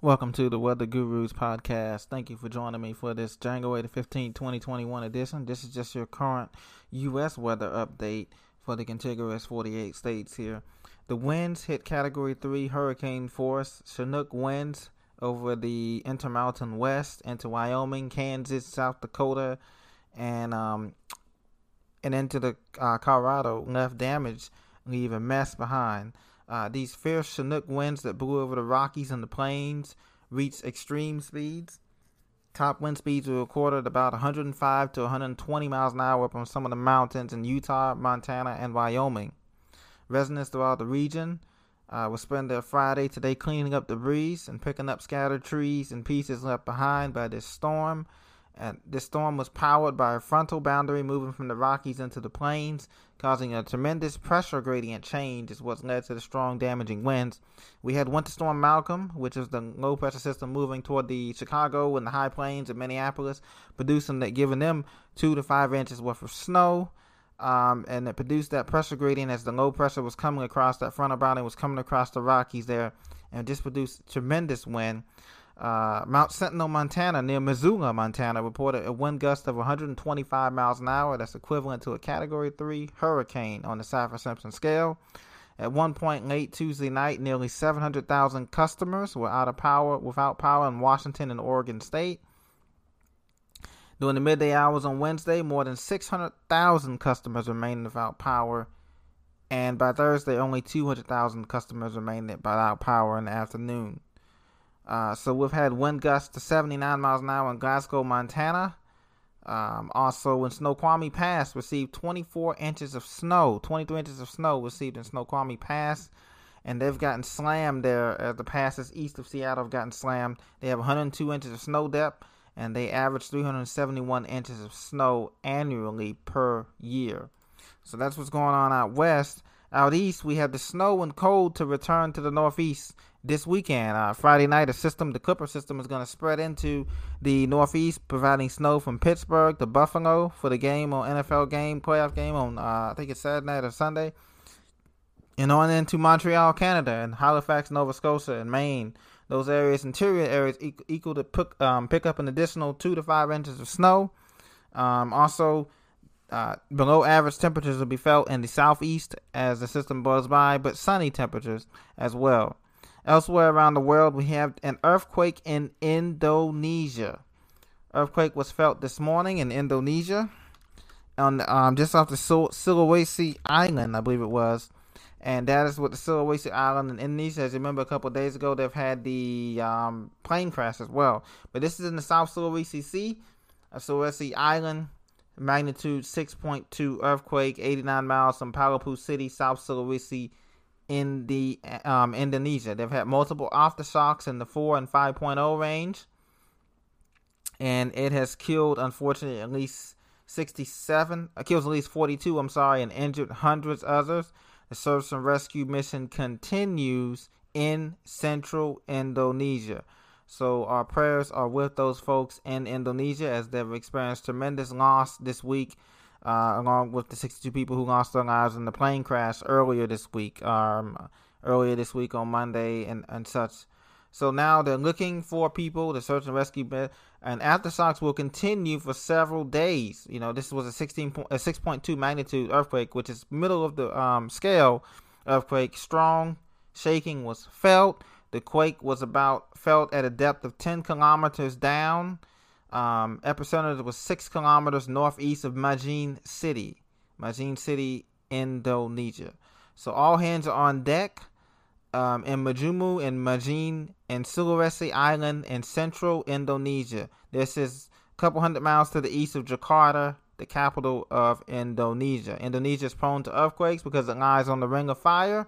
Welcome to the Weather Gurus podcast. Thank you for joining me for this January the 15th, 2021 edition. This is just your current U.S. weather update for the contiguous 48 states here. The winds hit Category 3 hurricane force, Chinook winds over the Intermountain West into Wyoming, Kansas, South Dakota, and um, and into the uh, Colorado left damage, leave a mess behind. Uh, these fierce Chinook winds that blew over the Rockies and the plains reached extreme speeds. Top wind speeds were recorded about 105 to 120 miles an hour from some of the mountains in Utah, Montana, and Wyoming. Residents throughout the region uh, will spend their Friday today cleaning up debris and picking up scattered trees and pieces left behind by this storm and this storm was powered by a frontal boundary moving from the Rockies into the plains, causing a tremendous pressure gradient change, is what led to the strong damaging winds. We had Winter Storm Malcolm, which is the low pressure system moving toward the Chicago and the high plains of Minneapolis, producing that, giving them two to five inches worth of snow. Um, and it produced that pressure gradient as the low pressure was coming across that frontal boundary was coming across the Rockies there, and just produced tremendous wind. Uh, Mount Sentinel, Montana, near Missoula, Montana, reported a wind gust of 125 miles an hour. That's equivalent to a Category 3 hurricane on the Saffir Simpson scale. At one point late Tuesday night, nearly 700,000 customers were out of power, without power in Washington and Oregon State. During the midday hours on Wednesday, more than 600,000 customers remained without power, and by Thursday, only 200,000 customers remained without power in the afternoon. Uh, so we've had wind gusts to 79 miles an hour in Glasgow, Montana. Um, also, in Snoqualmie Pass, received 24 inches of snow. 23 inches of snow received in Snoqualmie Pass, and they've gotten slammed there as the passes east of Seattle have gotten slammed. They have 102 inches of snow depth, and they average 371 inches of snow annually per year. So that's what's going on out west. Out east, we have the snow and cold to return to the northeast this weekend. Uh, Friday night, a system, the Clipper system, is going to spread into the Northeast, providing snow from Pittsburgh to Buffalo for the game on NFL game, playoff game on, uh, I think it's Saturday night or Sunday. And on into Montreal, Canada, and Halifax, Nova Scotia, and Maine. Those areas, interior areas, equal, equal to pick, um, pick up an additional two to five inches of snow. Um, also, uh, below average temperatures will be felt in the southeast as the system blows by, but sunny temperatures as well. Elsewhere around the world, we have an earthquake in Indonesia. Earthquake was felt this morning in Indonesia, on um, just off the Sulawesi Island, I believe it was, and that is what the Sulawesi Island in Indonesia. As you remember, a couple days ago, they've had the um, plane crash as well. But this is in the South Sulawesi Sea, a Sulawesi Island, magnitude 6.2 earthquake, 89 miles from Palupu City, South Sulawesi in the um, Indonesia. They've had multiple aftershocks in the 4 and 5.0 range. And it has killed, unfortunately, at least 67, uh, kills at least 42, I'm sorry, and injured hundreds others. The search and rescue mission continues in central Indonesia. So our prayers are with those folks in Indonesia as they've experienced tremendous loss this week uh, along with the 62 people who lost their lives in the plane crash earlier this week, um, earlier this week on Monday and, and such. So now they're looking for people to search and rescue, and aftershocks will continue for several days. You know, this was a 16 a 6.2 magnitude earthquake, which is middle of the um, scale earthquake. Strong shaking was felt. The quake was about felt at a depth of 10 kilometers down um, epicenter was six kilometers northeast of Majene City, Majene City, Indonesia. So all hands are on deck um, in Majumu and Majene and Sulawesi Island in central Indonesia. This is a couple hundred miles to the east of Jakarta, the capital of Indonesia. Indonesia is prone to earthquakes because it lies on the ring of fire.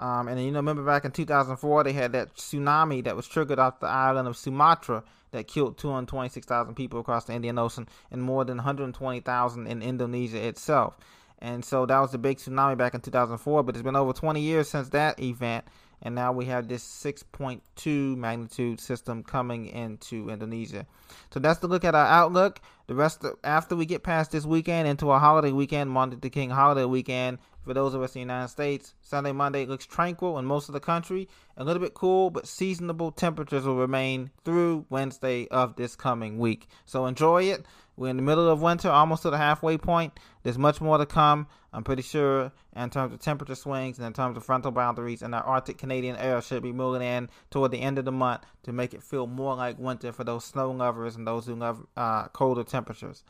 Um, and you know, remember back in 2004, they had that tsunami that was triggered off the island of Sumatra that killed 226,000 people across the Indian Ocean and more than 120,000 in Indonesia itself. And so that was the big tsunami back in 2004, but it's been over 20 years since that event. And now we have this 6.2 magnitude system coming into Indonesia. So that's the look at our outlook. the rest of, after we get past this weekend into a holiday weekend, Martin Luther King holiday weekend, for those of us in the United States, Sunday, Monday looks tranquil in most of the country. A little bit cool, but seasonable temperatures will remain through Wednesday of this coming week. So enjoy it. We're in the middle of winter, almost to the halfway point. There's much more to come, I'm pretty sure, in terms of temperature swings and in terms of frontal boundaries. And the Arctic Canadian air should be moving in toward the end of the month to make it feel more like winter for those snow lovers and those who love uh, colder temperatures.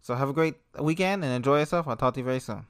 So have a great weekend and enjoy yourself. I'll talk to you very soon.